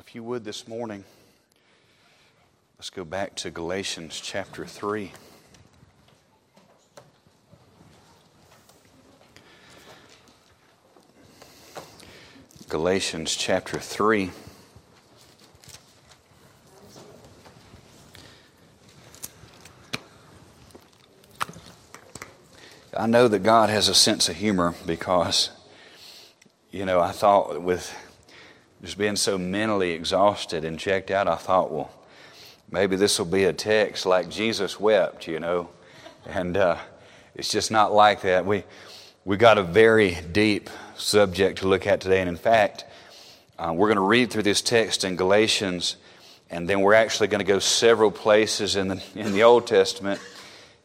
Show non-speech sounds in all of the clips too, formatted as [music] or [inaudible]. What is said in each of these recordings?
if you would this morning, let's go back to Galatians chapter 3. Galatians chapter 3. I know that God has a sense of humor because, you know, I thought with just being so mentally exhausted and checked out, I thought, well, maybe this will be a text like Jesus wept, you know. And uh, it's just not like that. We, we got a very deep subject to look at today. And in fact, uh, we're going to read through this text in Galatians, and then we're actually going to go several places in the, in the Old Testament,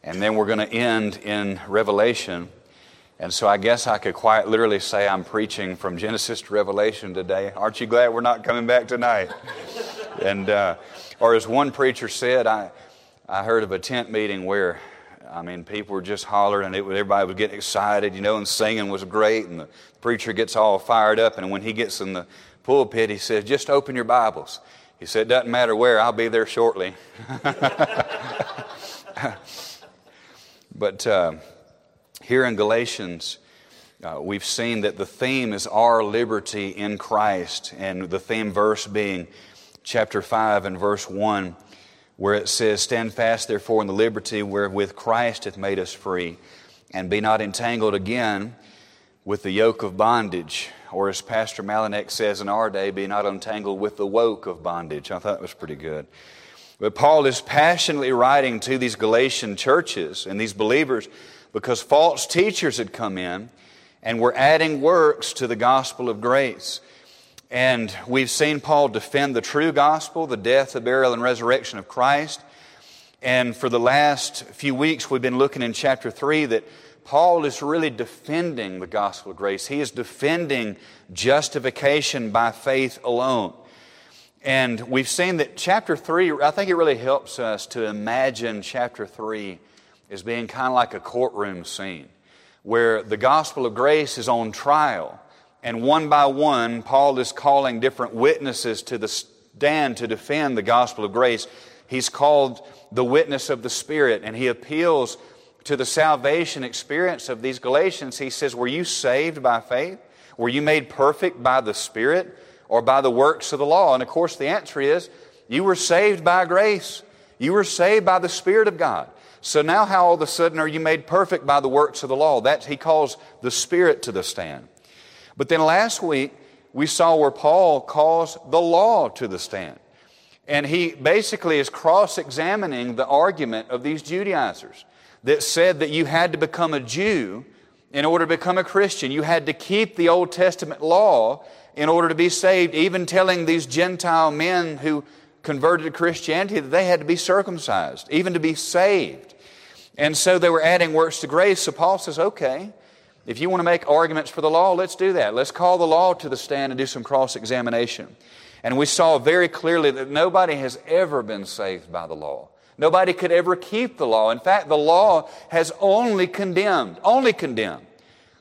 and then we're going to end in Revelation. And so I guess I could quite literally say I'm preaching from Genesis to Revelation today. Aren't you glad we're not coming back tonight? [laughs] and, uh, or as one preacher said, I, I heard of a tent meeting where, I mean, people were just hollering and it, everybody was getting excited, you know, and singing was great. And the preacher gets all fired up. And when he gets in the pulpit, he says, just open your Bibles. He said, it doesn't matter where, I'll be there shortly. [laughs] but, uh, here in Galatians, uh, we've seen that the theme is our liberty in Christ, and the theme verse being chapter 5 and verse 1, where it says, Stand fast, therefore, in the liberty wherewith Christ hath made us free, and be not entangled again with the yoke of bondage. Or as Pastor Malinek says in our day, be not entangled with the woke of bondage. I thought that was pretty good. But Paul is passionately writing to these Galatian churches and these believers because false teachers had come in and were adding works to the gospel of grace. And we've seen Paul defend the true gospel, the death, the burial, and resurrection of Christ. And for the last few weeks, we've been looking in chapter 3 that Paul is really defending the gospel of grace. He is defending justification by faith alone. And we've seen that chapter 3, I think it really helps us to imagine chapter 3 is being kind of like a courtroom scene where the gospel of grace is on trial. And one by one, Paul is calling different witnesses to the stand to defend the gospel of grace. He's called the witness of the Spirit, and he appeals to the salvation experience of these Galatians. He says, Were you saved by faith? Were you made perfect by the Spirit or by the works of the law? And of course, the answer is, You were saved by grace. You were saved by the Spirit of God. So now, how all of a sudden are you made perfect by the works of the law? That he calls the Spirit to the stand. But then last week, we saw where Paul calls the law to the stand. And he basically is cross examining the argument of these Judaizers that said that you had to become a Jew in order to become a Christian. You had to keep the Old Testament law in order to be saved, even telling these Gentile men who converted to Christianity that they had to be circumcised, even to be saved. And so they were adding works to grace. So Paul says, okay, if you want to make arguments for the law, let's do that. Let's call the law to the stand and do some cross examination. And we saw very clearly that nobody has ever been saved by the law. Nobody could ever keep the law. In fact, the law has only condemned, only condemned.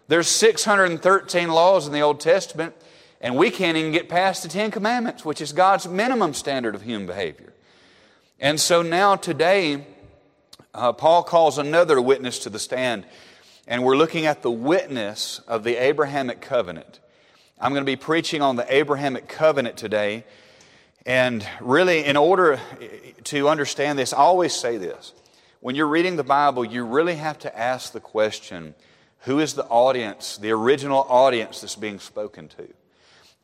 There's 613 laws in the Old Testament, and we can't even get past the Ten Commandments, which is God's minimum standard of human behavior. And so now, today, uh, Paul calls another witness to the stand, and we're looking at the witness of the Abrahamic covenant. I'm going to be preaching on the Abrahamic covenant today. And really, in order to understand this, I always say this. When you're reading the Bible, you really have to ask the question who is the audience, the original audience that's being spoken to?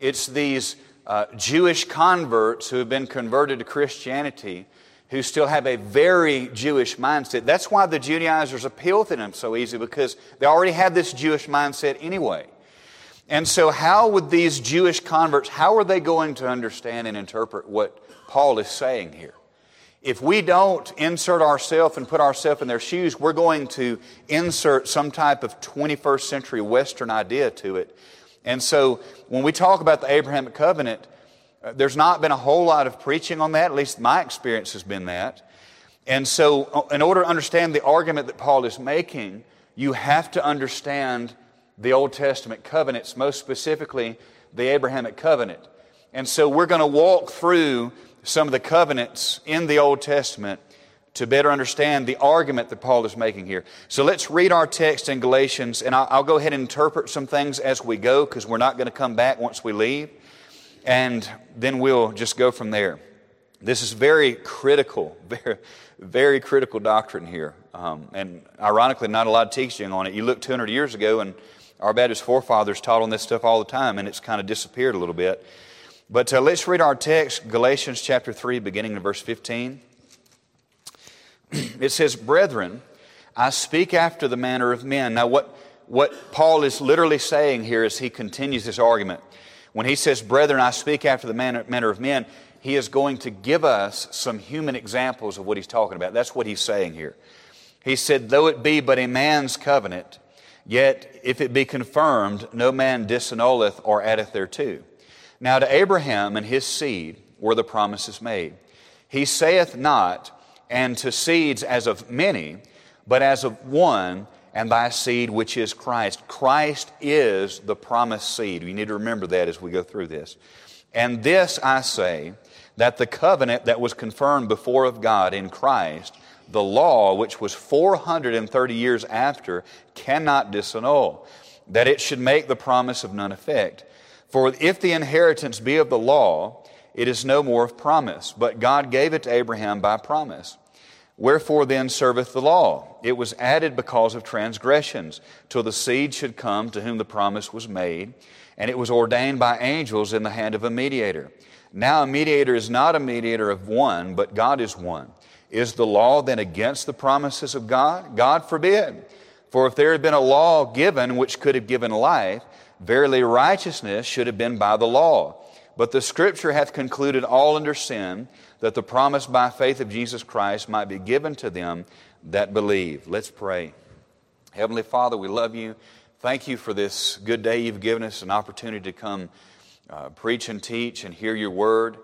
It's these uh, Jewish converts who have been converted to Christianity who still have a very Jewish mindset. That's why the Judaizers appeal to them so easy because they already have this Jewish mindset anyway. And so, how would these Jewish converts, how are they going to understand and interpret what Paul is saying here? If we don't insert ourselves and put ourselves in their shoes, we're going to insert some type of 21st century Western idea to it. And so, when we talk about the Abrahamic covenant, uh, there's not been a whole lot of preaching on that, at least my experience has been that. And so, uh, in order to understand the argument that Paul is making, you have to understand the Old Testament covenants, most specifically the Abrahamic covenant. And so we're going to walk through some of the covenants in the Old Testament to better understand the argument that Paul is making here. So let's read our text in Galatians, and I'll, go ahead and interpret some things as we go because we're not going to come back once we leave. And then we'll just go from there. This is very critical, [laughs] very, very critical doctrine here. Um, and ironically, not a lot of teaching on it. You look 200 years ago, and our Baptist forefathers taught on this stuff all the time, and it's kind of disappeared a little bit. But uh, let's read our text, Galatians chapter 3, beginning in verse 15. [clears throat] it says, Brethren, I speak after the manner of men. Now, what, what Paul is literally saying here as he continues this argument, when he says, Brethren, I speak after the manner, of men, he is going to give us some human examples of what he's talking about. That's what he's saying here. He said, Though it be but a man's covenant, yet if it be confirmed, no man disannulleth or addeth thereto. Now to Abraham and his seed were the promises made. He saith not, and to seeds as of many, but as of one, and thy seed which is Christ. Christ is the promised seed. You need to remember that as we go through this. And this I say, that the covenant that was confirmed before of God in Christ, the law, which was 430 years after, cannot disannul, that it should make the promise of none effect. For if the inheritance be of the law, it is no more of promise, but God gave it to Abraham by promise. Wherefore then serveth the law? It was added because of transgressions, till the seed should come to whom the promise was made, and it was ordained by angels in the hand of a mediator. Now a mediator is not a mediator of one, but God is one. Is the law then against the promises of God? God forbid. For if there had been a law given which could have given life, verily righteousness should have been by the law. But the Scripture hath concluded all under sin, that the promise by faith of Jesus Christ might be given to them that believe. Let's pray. Heavenly Father, we love you. Thank you for this good day you've given us, an opportunity to come uh, preach and teach and hear your word.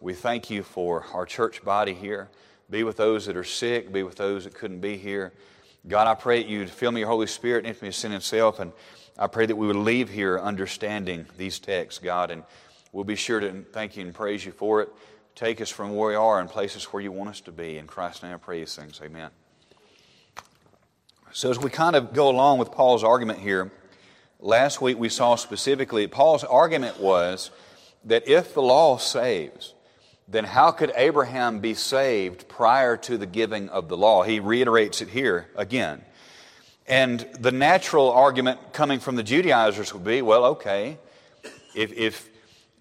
We thank you for our church body here. Be with those that are sick, be with those that couldn't be here. God, I pray that you'd fill me your Holy Spirit, and me of sin itself, and I pray that we would leave here understanding these texts, God, and we'll be sure to thank you and praise you for it. Take us from where we are and place us where you want us to be. In Christ's name I pray these things. Amen. So, as we kind of go along with Paul's argument here, last week we saw specifically Paul's argument was that if the law saves, then how could Abraham be saved prior to the giving of the law? He reiterates it here again. And the natural argument coming from the Judaizers would be well, okay, if, if,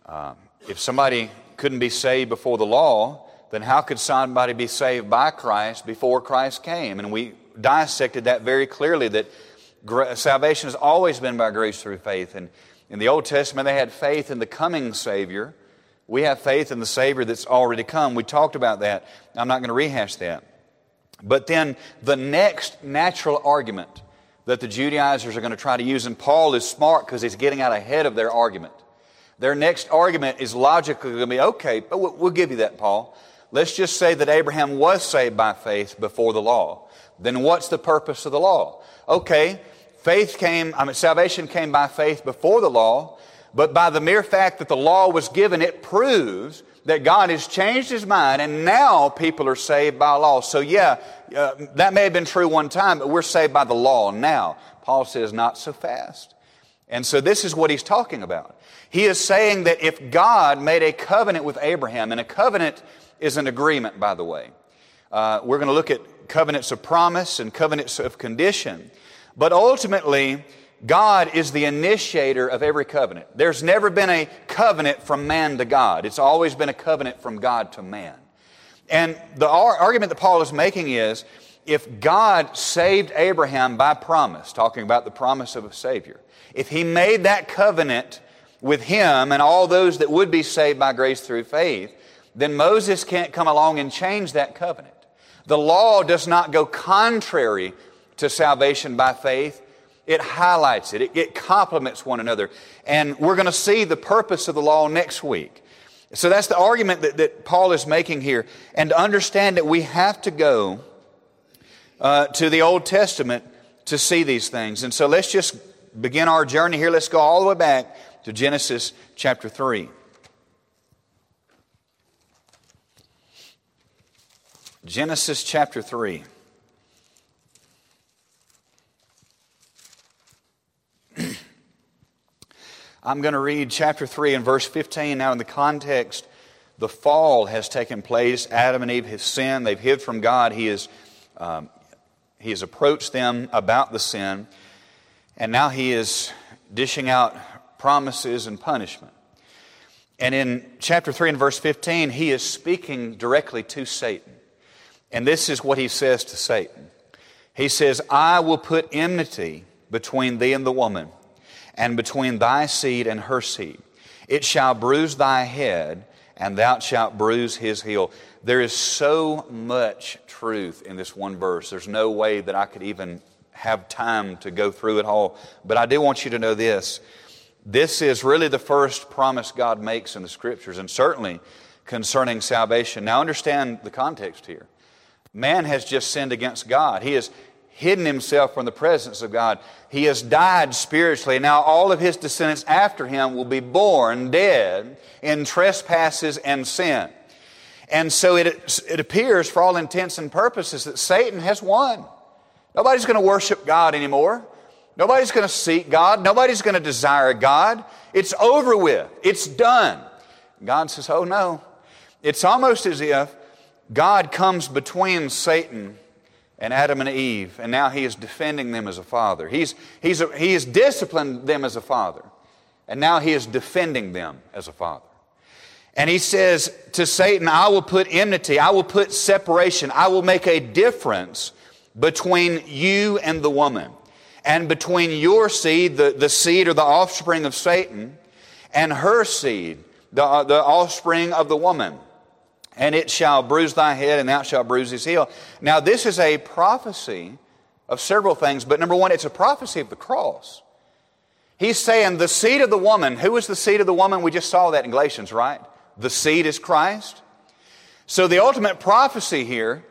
uh, if somebody couldn't be saved before the law, then how could somebody be saved by Christ before Christ came? And we dissected that very clearly that salvation has always been by grace through faith. And in the Old Testament, they had faith in the coming Savior. We have faith in the Savior that's already come. We talked about that. I'm not going to rehash that. But then the next natural argument that the Judaizers are going to try to use, and Paul is smart because he's getting out ahead of their argument. Their next argument is logically going to be okay, but we'll give you that, Paul. Let's just say that Abraham was saved by faith before the law. Then what's the purpose of the law? Okay, faith came, I mean, salvation came by faith before the law, but by the mere fact that the law was given, it proves that God has changed his mind and now people are saved by law. So, yeah, uh, that may have been true one time, but we're saved by the law now. Paul says, not so fast. And so, this is what he's talking about. He is saying that if God made a covenant with Abraham, and a covenant is an agreement, by the way, uh, we're going to look at covenants of promise and covenants of condition. But ultimately, God is the initiator of every covenant. There's never been a covenant from man to God. It's always been a covenant from God to man. And the argument that Paul is making is if God saved Abraham by promise, talking about the promise of a Savior, if he made that covenant with him and all those that would be saved by grace through faith, then Moses can't come along and change that covenant. The law does not go contrary to salvation by faith. It highlights it. It, it complements one another. And we're going to see the purpose of the law next week. So that's the argument that, that Paul is making here. And to understand that we have to go uh, to the Old Testament to see these things. And so let's just begin our journey here. Let's go all the way back to Genesis chapter 3. Genesis chapter 3. [clears throat] I'm going to read chapter 3 and verse 15. Now, in the context, the fall has taken place. Adam and Eve have sinned. They've hid from God. He, is, um, he has approached them about the sin. And now he is dishing out promises and punishment. And in chapter 3 and verse 15, he is speaking directly to Satan. And this is what he says to Satan He says, I will put enmity between thee and the woman and between thy seed and her seed. It shall bruise thy head, and thou shalt bruise his heel. There is so much truth in this one verse. There's no way that I could even have time to go through it all. But I do want you to know this. This is really the first promise God makes in the scriptures, and certainly concerning salvation. Now, understand the context here. Man has just sinned against God. He has, hidden himself from the presence of God. He has died spiritually. Now, all of his descendants after him will be born dead in trespasses and sin. And so it, it appears, for all intents and purposes, that Satan has won. Nobody's going to worship God anymore. Nobody's going to seek God. Nobody's going to desire God. It's over with. It's done. God says, Oh no. It's almost as if God comes between Satan and Adam and Eve, and now he is defending them as a father. He's, he's a, he has disciplined them as a father, and now he is defending them as a father. And he says to Satan, I will put enmity, I will put separation, I will make a difference between you and the woman, and between your seed, the, the seed or the offspring of Satan, and her seed, the, uh, the offspring of the woman and it shall bruise thy head, and thou shalt bruise his heel. Now, this is a prophecy of several things, but number one, it's a prophecy of the cross. He's saying the seed of the woman, who is the seed of the woman? We just saw that in Galatians, right? The seed is Christ. So the ultimate prophecy here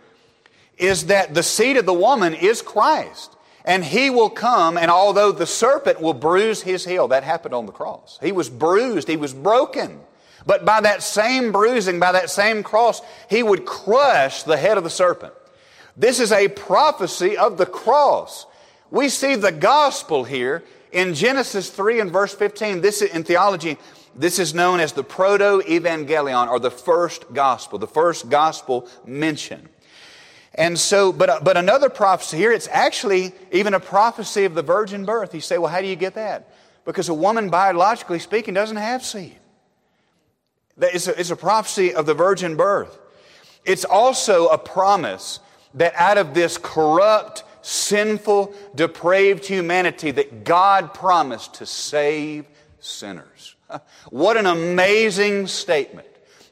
is that the seed of the woman is Christ. And he will come, and although the serpent will bruise his heel, that happened on the cross. He was bruised, he was broken. But by that same bruising, by that same cross, he would crush the head of the serpent. This is a prophecy of the cross. We see the gospel here in Genesis 3 and verse 15. This in theology, this is known as the proto-evangelium or the first gospel, the first gospel mention. And so, but, uh, but another prophecy here, it's actually even a prophecy of the virgin birth. You say, well, how do you get that? Because a woman, biologically speaking, doesn't have seed. It's a, it's a prophecy of the virgin birth. It's also a promise that out of this corrupt, sinful, depraved humanity that God promised to save sinners. [laughs] What an amazing statement.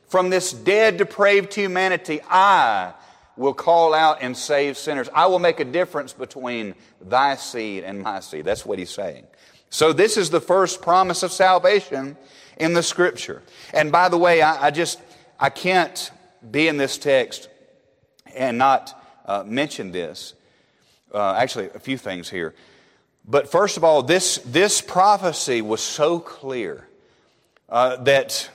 From this dead, depraved humanity, I will call out and save sinners. I will make a difference between thy seed and my seed. That's what he's saying. So this is the first promise of salvation in the scripture. And by the way, I, I just, I can't be in this text and not uh, mention this. Uh, actually, a few things here. But first of all, this, this prophecy was so clear uh, that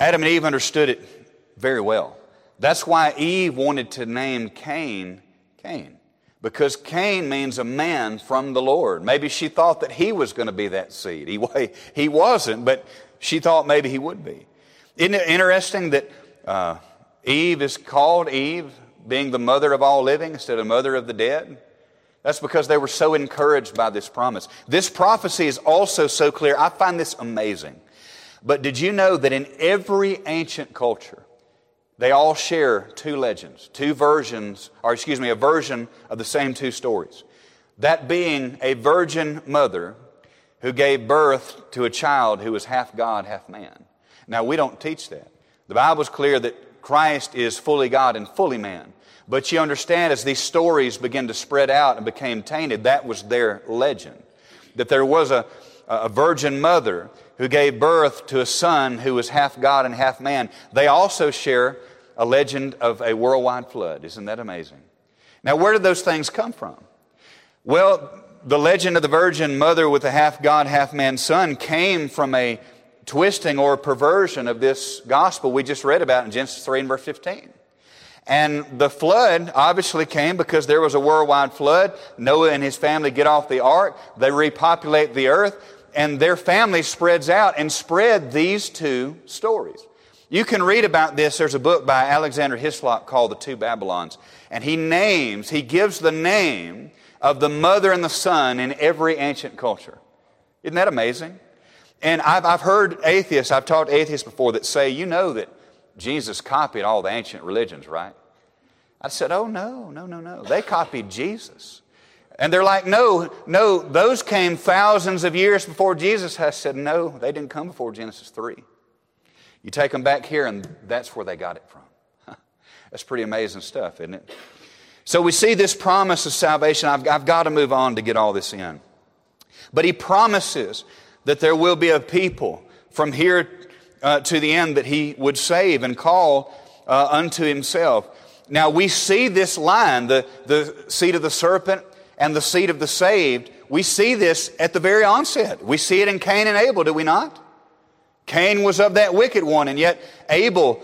Adam and Eve understood it very well. That's why Eve wanted to name Cain Cain, because Cain means a man from the Lord. Maybe she thought that he was going to be that seed. He, he wasn't, but she thought maybe he would be. Isn't it interesting that uh, Eve is called Eve, being the mother of all living instead of mother of the dead? That's because they were so encouraged by this promise. This prophecy is also so clear. I find this amazing. But did you know that in every ancient culture, they all share two legends, two versions, or excuse me, a version of the same two stories. That being a virgin mother who gave birth to a child who was half God, half man. Now, we don't teach that. The Bible is clear that Christ is fully God and fully man. But you understand, as these stories began to spread out and became tainted, that was their legend. That there was a, a virgin mother who gave birth to a son who was half God and half man. They also share a legend of a worldwide flood. Isn't that amazing? Now, where did those things come from? Well, the legend of the virgin mother with a half God, half man son came from a twisting or perversion of this gospel we just read about in Genesis 3 and verse 15. And the flood obviously came because there was a worldwide flood. Noah and his family get off the ark. They repopulate the earth and their family spreads out and spread these two stories. You can read about this. There's a book by Alexander Hislop called The Two Babylons. And he names, he gives the name of the mother and the son in every ancient culture. Isn't that amazing? And I've, I've heard atheists, I've talked to atheists before that say, you know that Jesus copied all the ancient religions, right? I said, oh, no, no, no, no. They copied Jesus. And they're like, no, no, those came thousands of years before Jesus. I said, no, they didn't come before Genesis 3. You take them back here, and that's where they got it from. [laughs] that's pretty amazing stuff, isn't it? So we see this promise of salvation. I've, I've got to move on to get all this in. But he promises that there will be a people from here uh, to the end that he would save and call uh, unto himself. Now we see this line, the, the seed of the serpent and the seed of the saved. We see this at the very onset. We see it in Cain and Abel, do we not? Cain was of that wicked one, and yet Abel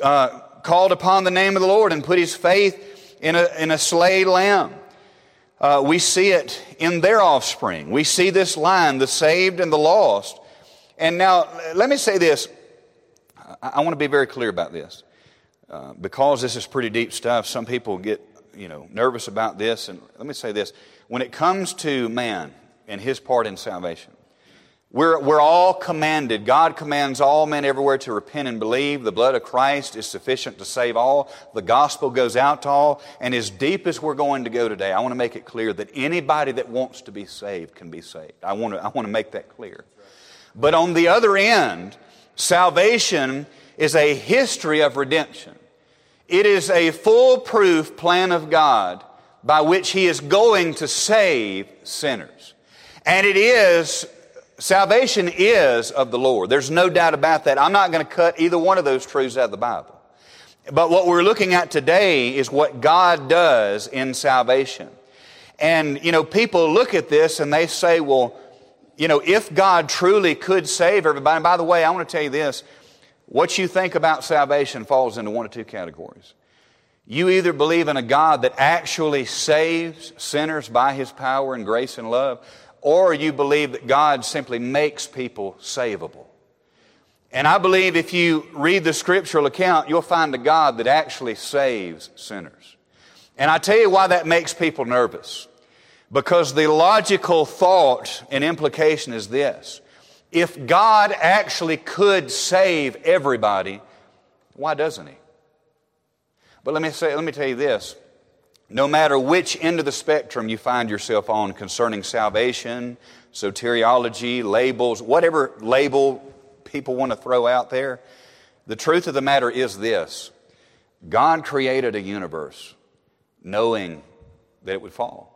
uh, called upon the name of the Lord and put his faith in a, in a slayed lamb. Uh, we see it in their offspring. We see this line, the saved and the lost. And now, let me say this. I, I want to be very clear about this. Uh, because this is pretty deep stuff, some people get you know, nervous about this. And let me say this. When it comes to man and his part in salvation, we're, we're all commanded. God commands all men everywhere to repent and believe. The blood of Christ is sufficient to save all. The gospel goes out to all. And as deep as we're going to go today, I want to make it clear that anybody that wants to be saved can be saved. I want to, I want to make that clear. But on the other end, salvation is a history of redemption. It is a foolproof plan of God by which He is going to save sinners. And it is Salvation is of the Lord. There's no doubt about that. I'm not going to cut either one of those truths out of the Bible. But what we're looking at today is what God does in salvation. And, you know, people look at this and they say, well, you know, if God truly could save everybody, by the way, I want to tell you this what you think about salvation falls into one of two categories. You either believe in a God that actually saves sinners by his power and grace and love, or you believe that God simply makes people savable. And I believe if you read the scriptural account, you'll find a God that actually saves sinners. And I tell you why that makes people nervous. Because the logical thought and implication is this. If God actually could save everybody, why doesn't He? But let me say, let me tell you this no matter which end of the spectrum you find yourself on concerning salvation, soteriology, labels, whatever label people want to throw out there, the truth of the matter is this God created a universe knowing that it would fall.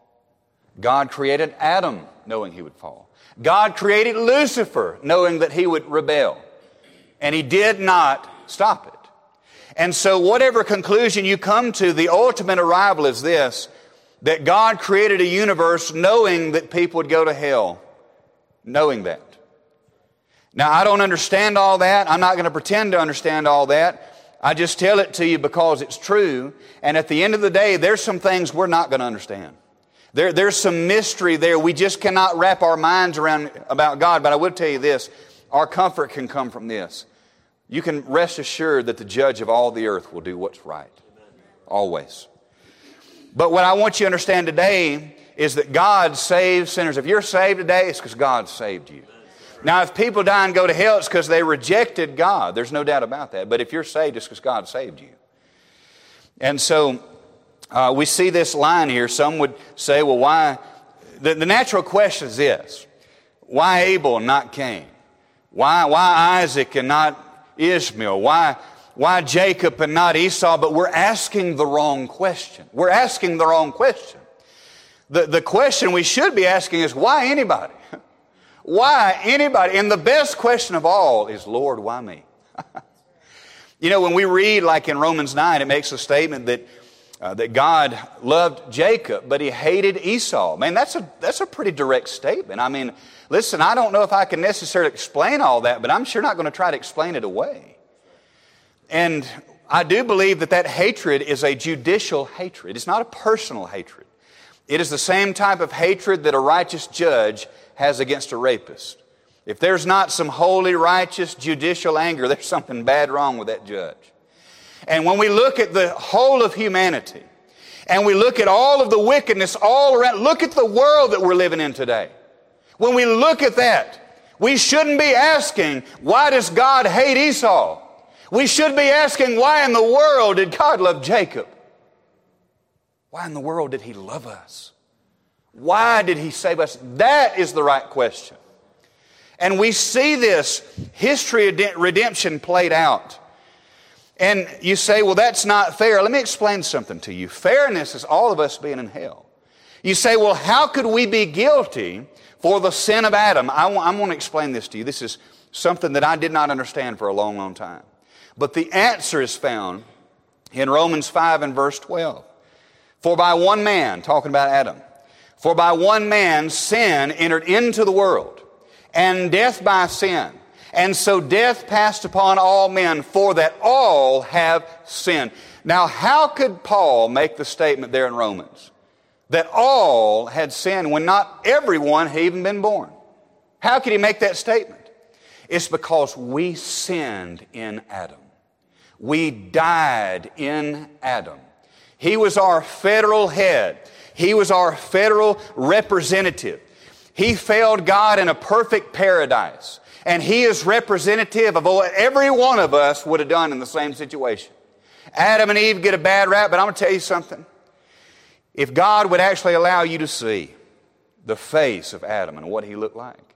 God created Adam knowing he would fall. God created Lucifer knowing that he would rebel. And he did not stop it. And so, whatever conclusion you come to, the ultimate arrival is this that God created a universe knowing that people would go to hell, knowing that. Now, I don't understand all that. I'm not going to pretend to understand all that. I just tell it to you because it's true. And at the end of the day, there's some things we're not going to understand. There, there's some mystery there. We just cannot wrap our minds around about God. But I will tell you this our comfort can come from this you can rest assured that the judge of all the earth will do what's right. Always. But what I want you to understand today is that God saves sinners. If you're saved today, it's because God saved you. Now, if people die and go to hell, it's because they rejected God. There's no doubt about that. But if you're saved, it's because God saved you. And so uh, we see this line here. Some would say, well, why? The, the natural question is this why Abel and not Cain? Why, why Isaac and not Ishmael? Why, why Jacob and not Esau? But we're asking the wrong question. We're asking the wrong question. The, the question we should be asking is why anybody? [laughs] Why anybody? And the best question of all is, Lord, why me? [laughs] you know, when we read, like in Romans 9, it makes a statement that, uh, that God loved Jacob, but he hated Esau. Man, that's a, that's a pretty direct statement. I mean, Listen, I don't know if I can necessarily explain all that, but I'm sure not going to try to explain it away. And I do believe that that hatred is a judicial hatred. It's not a personal hatred. It is the same type of hatred that a righteous judge has against a rapist. If there's not some holy, righteous, judicial anger, [laughs] there's something bad wrong with that judge. And when we look at the whole of humanity, and we look at all of the wickedness all around, look at the world that we're living in today. When we look at that, we shouldn't be asking, why does God hate Esau? We should be asking, why in the world did God love Jacob? Why in the world did he love us? Why did he save us? That is the right question. And we see this history of redemption played out. And you say, well, that's not fair. Let me explain something to you. Fairness is all of us being in hell. You say, well, how could we be guilty for the sin of Adam? I want, to explain this to you. This is something that I did not understand for a long, long time. But the answer is found in Romans 5 and verse 12. For by one man, talking about Adam, for by one man sin entered into the world, and death by sin. And so death passed upon all men, for that all have sinned. Now, how could Paul make the statement there in Romans that all had sinned when not everyone had even been born? How could he make that statement? It's because we sinned in Adam. We died in Adam. He was our federal head. He was our federal representative. He failed God in a perfect paradise. And he is representative of what every one of us would have done in the same situation. Adam and Eve get a bad rap, but I'm going to tell you something. If God would actually allow you to see the face of Adam and what he looked like,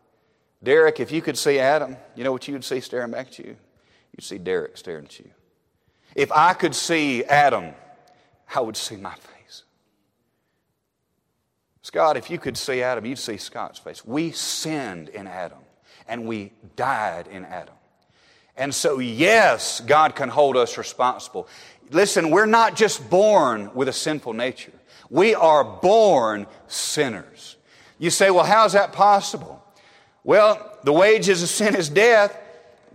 Derek, if you could see Adam, you know what you would see staring back at you? You'd see Derek staring at you. If I could see Adam, I would see my face. Scott, if you could see Adam, you'd see Scott's face. We sinned in Adam and we died in Adam. And so, yes, God can hold us responsible. Listen, we're not just born with a sinful nature. We are born sinners. You say, well, how's that possible? Well, the wages of sin is death.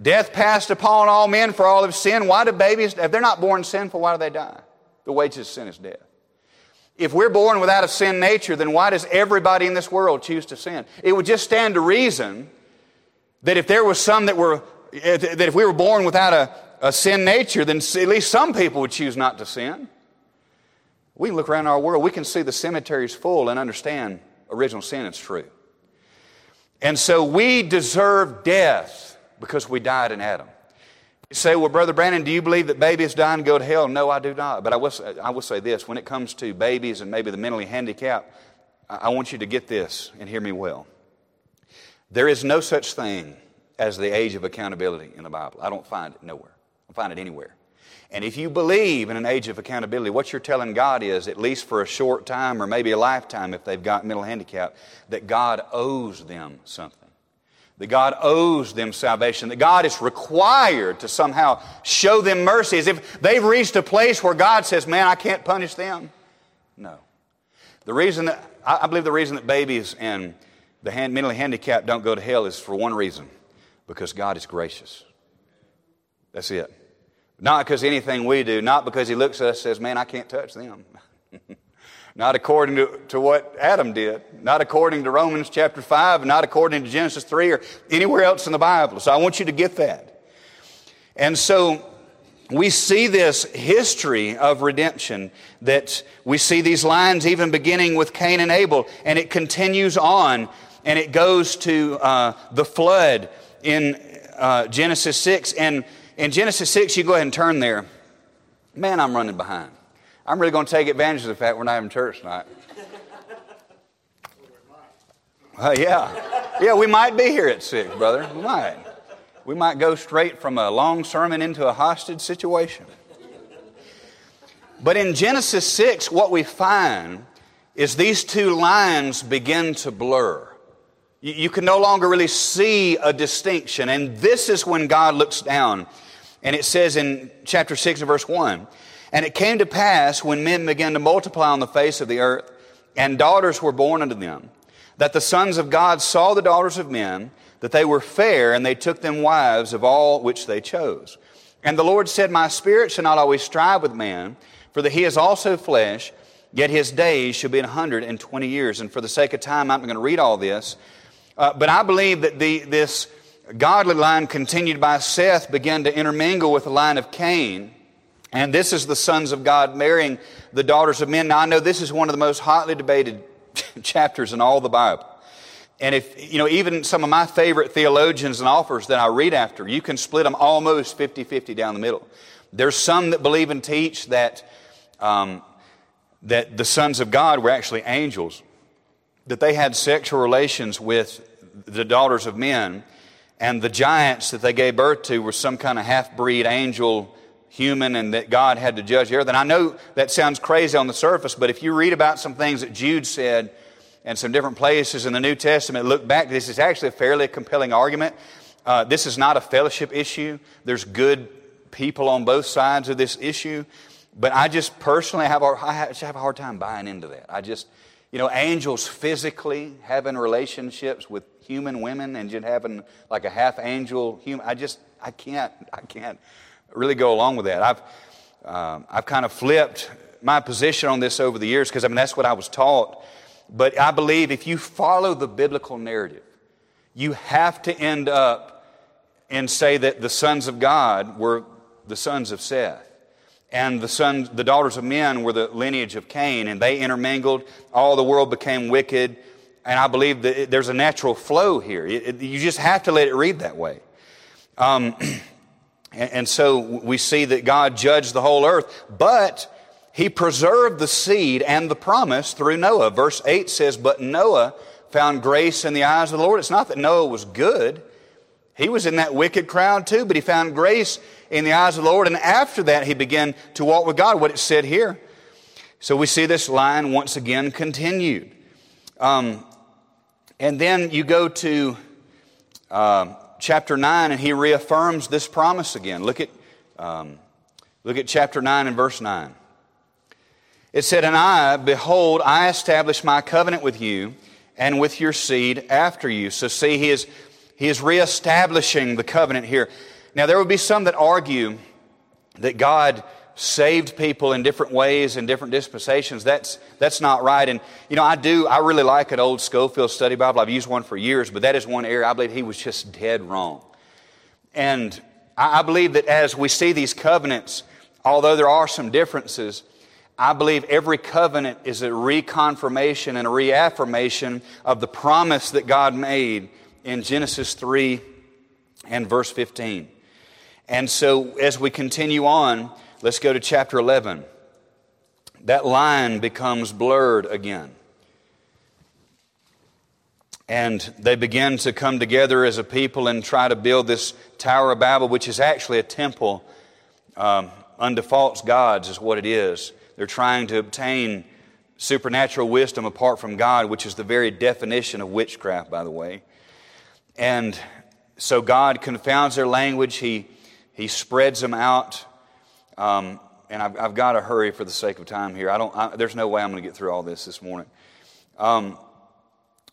Death passed upon all men for all of sin. Why do babies, if they're not born sinful, why do they die? The wages of sin is death. If we're born without a sin nature, then why does everybody in this world choose to sin? It would just stand to reason that if there was some that were, eh, that if we were born without a, a sin nature, then at least some people would choose not to sin. We look around our world, we can see the cemeteries full and understand original sin is true. And so we deserve death because we died in Adam. You say, well, Brother Brandon, do you believe that babies die and go to hell? No, I do not. But I will, I will say this when it comes to babies and maybe the mentally handicapped, I want you to get this and hear me well. There is no such thing as the age of accountability in the Bible. I don't find it nowhere. I find it anywhere. And if you believe in an age of accountability, what you're telling God is, at least for a short time or maybe a lifetime if they've got mental handicap, that God owes them something. That God owes them salvation. That God is required to somehow show them mercy as if they've reached a place where God says, man, I can't punish them. No. The reason that, I believe the reason that babies and the hand, mentally handicapped don't go to hell is for one reason because God is gracious. That's it. Not because anything we do, not because He looks at us and says, Man, I can't touch them. [laughs] not according to, to what Adam did, not according to Romans chapter 5, not according to Genesis 3 or anywhere else in the Bible. So I want you to get that. And so we see this history of redemption that we see these lines even beginning with Cain and Abel, and it continues on and it goes to uh, the flood in uh, Genesis 6. And in Genesis 6, you go ahead and turn there. Man, I'm running behind. I'm really going to take advantage of the fact we're not having church tonight. [laughs] Uh, yeah. Yeah, we might be here at 6, brother. We might. We might go straight from a long sermon into a hostage situation. But in Genesis 6, what we find is these two lines begin to blur. You can no longer really see a distinction. And this is when God looks down. And it says in chapter 6 and verse 1 And it came to pass when men began to multiply on the face of the earth, and daughters were born unto them, that the sons of God saw the daughters of men, that they were fair, and they took them wives of all which they chose. And the Lord said, My spirit shall not always strive with man, for that he is also flesh, yet his days shall be 120 years. And for the sake of time, I'm not going to read all this. Uh, but I believe that the, this godly line continued by Seth began to intermingle with the line of Cain. And this is the sons of God marrying the daughters of men. Now, I know this is one of the most hotly debated [laughs] chapters in all the Bible. And if, you know, even some of my favorite theologians and authors that I read after, you can split them almost 50 50 down the middle. There's some that believe and teach that, um, that the sons of God were actually angels, that they had sexual relations with the daughters of men, and the giants that they gave birth to were some kind of half breed angel human and that God had to judge everything. And I know that sounds crazy on the surface, but if you read about some things that Jude said and some different places in the New Testament, look back, this is actually a fairly compelling argument. Uh, this is not a fellowship issue. There's good people on both sides of this issue. But I just personally have a, I have a hard time buying into that. I just, you know, angels physically having relationships with human women and just having like a half angel human. I just, I can't, I can't really go along with that. I've, um, I've kind of flipped my position on this over the years because I mean that's what I was taught. But I believe if you follow the biblical narrative, you have to end up and say that the sons of God were the sons of Seth. And the sons, the daughters of men were the lineage of Cain, and they intermingled. All the world became wicked. And I believe that there's a natural flow here. It, it, you just have to let it read that way. Um, [clears throat] And so we see that God judged the whole earth, but he preserved the seed and the promise through Noah. Verse 8 says, But Noah found grace in the eyes of the Lord. It's not that Noah was good. He was in that wicked crowd too, but he found grace in the eyes of the Lord. And after that, he began to walk with God, what it said here. So we see this line once again continued. Um, and then you go to uh, chapter 9 and he reaffirms this promise again. Look at, um, look at chapter 9 and verse 9. It said, And I, behold, I establish my covenant with you and with your seed after you. So see, he is, he is reestablishing the covenant here. Now, there would be some that argue that God saved people in different ways in different dispensations. That's, that's not right. And, you know, I do, I really like an old Scofield study Bible. I've used one for years, but that is one area I believe he was just dead wrong. And I, I believe that as we see these covenants, although there are some differences, I believe every covenant is a reconfirmation and a reaffirmation of the promise that God made in Genesis 3 and verse 15. And so as we continue on, Let's go to chapter 11. That line becomes blurred again. And they begin to come together as a people and try to build this Tower of Babel, which is actually a temple um, unto false gods, is what it is. They're trying to obtain supernatural wisdom apart from God, which is the very definition of witchcraft, by the way. And so God confounds their language, He, he spreads them out um, and I've, I've, got to hurry for the sake of time here. I don't, I, there's no way I'm going to get through all this this morning. Um,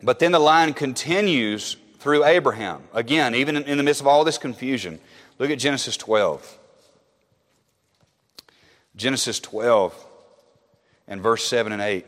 but then the line continues through Abraham. Again, even in, in the midst of all this confusion, look at Genesis 12. Genesis 12 and verse 7 and 8. It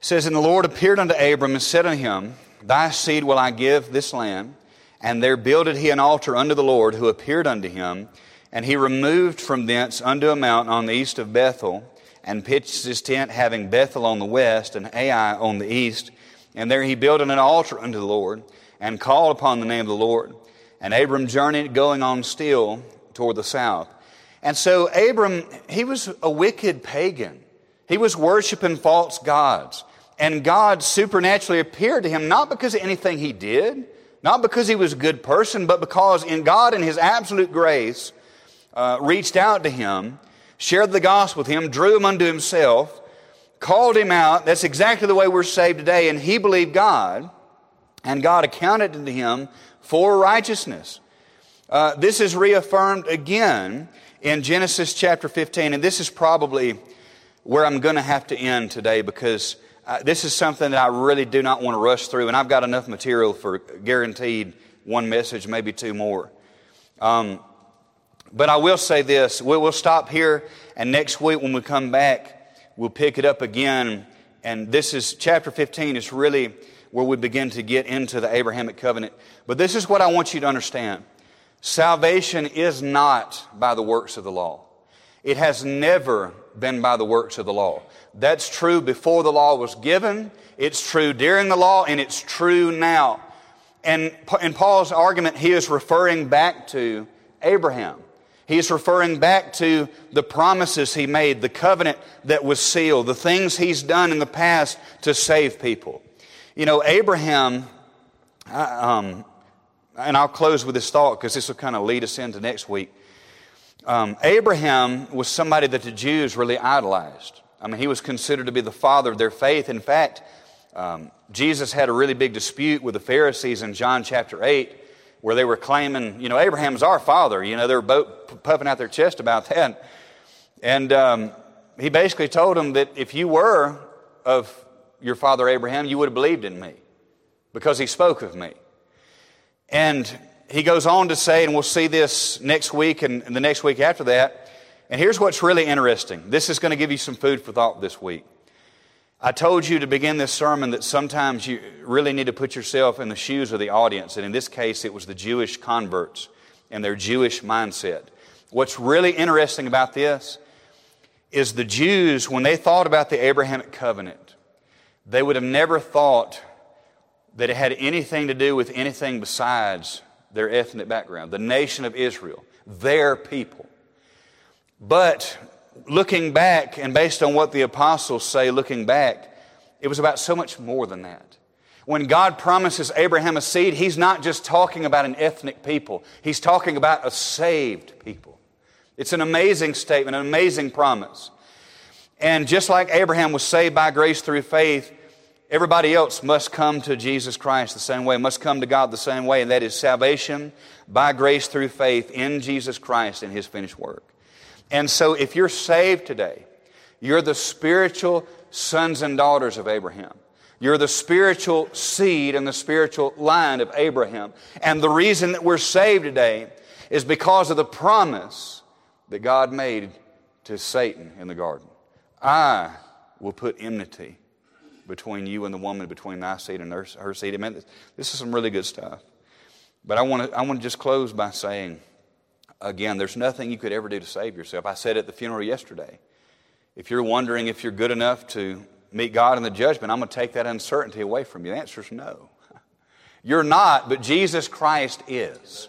says, And the Lord appeared unto Abram and said unto him, Thy seed will I give this land. And there builded he an altar unto the Lord, who appeared unto him. And he removed from thence unto a mountain on the east of Bethel, and pitched his tent, having Bethel on the west and Ai on the east. And there he built an altar unto the Lord, and called upon the name of the Lord. And Abram journeyed, going on still toward the south. And so Abram, he was a wicked pagan. He was worshiping false gods. And God supernaturally appeared to him, not because of anything he did, not because he was a good person, but because in God in his absolute grace, uh, reached out to him, shared the gospel with him, drew him unto himself, called him out. That's exactly the way we're saved today. And he believed God, and God accounted to him for righteousness. Uh, this is reaffirmed again in Genesis chapter 15, and this is probably where I'm going to have to end today because uh, this is something that I really do not want to rush through, and I've got enough material for guaranteed one message, maybe two more. Um, but I will say this we'll, we'll stop here, and next week when we come back, we'll pick it up again. And this is chapter 15 is really where we begin to get into the Abrahamic covenant. But this is what I want you to understand salvation is not by the works of the law, it has never been by the works of the law. That's true before the law was given, it's true during the law, and it's true now. And in Paul's argument, he is referring back to Abraham. He is referring back to the promises he made, the covenant that was sealed, the things he's done in the past to save people. You know, Abraham, um, and I'll close with this thought because this will kind of lead us into next week. Um, Abraham was somebody that the Jews really idolized. I mean, he was considered to be the father of their faith. In fact, um, Jesus had a really big dispute with the Pharisees in John chapter 8 where they were claiming, you know, Abraham's our father. You know, they were both puffing out their chest about that. And um, he basically told them that if you were of your father Abraham, you would have believed in me because he spoke of me. And he goes on to say, and we'll see this next week and, the next week after that. And here's what's really interesting. This is going to give you some food for thought this week. I told you to begin this sermon that sometimes you really need to put yourself in the shoes of the audience. And in this case, it was the Jewish converts and their Jewish mindset. What's really interesting about this is the Jews, when they thought about the Abrahamic covenant, they would have never thought that it had anything to do with anything besides their ethnic background, the nation of Israel, their people. But looking back, and based on what the apostles say, looking back, it was about so much more than that. When God promises Abraham a seed, He's not just talking about an ethnic people, He's talking about a saved people. It's an amazing statement, an amazing promise. And just like Abraham was saved by grace through faith, everybody else must come to Jesus Christ the same way, must come to God the same way, and that is salvation by grace through faith in Jesus Christ and His finished work. And so if you're saved today, you're the spiritual sons and daughters of Abraham. You're the spiritual seed and the spiritual line of Abraham. And the reason that we're saved today is because of the promise that God made to Satan in the garden. I will put enmity between you and the woman, between thy seed and her, her seed. Amen. This is some really good stuff. But I want to I want to just close by saying, again, there's nothing you could ever do to save yourself. I said at the funeral yesterday. If you're wondering if you're good enough to meet God in the judgment, I'm going to take that uncertainty away from you. The answer is no. [laughs] You're not, but Jesus Christ is.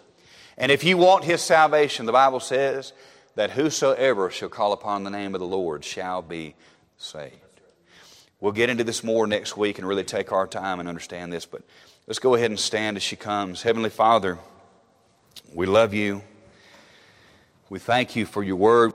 And if you want His salvation, the Bible says that whosoever shall call upon the name of the Lord shall be saved. We'll get into this more next week and really take our time and understand this, but let's go ahead and stand as she comes. Heavenly Father, we love you. We thank you for your word.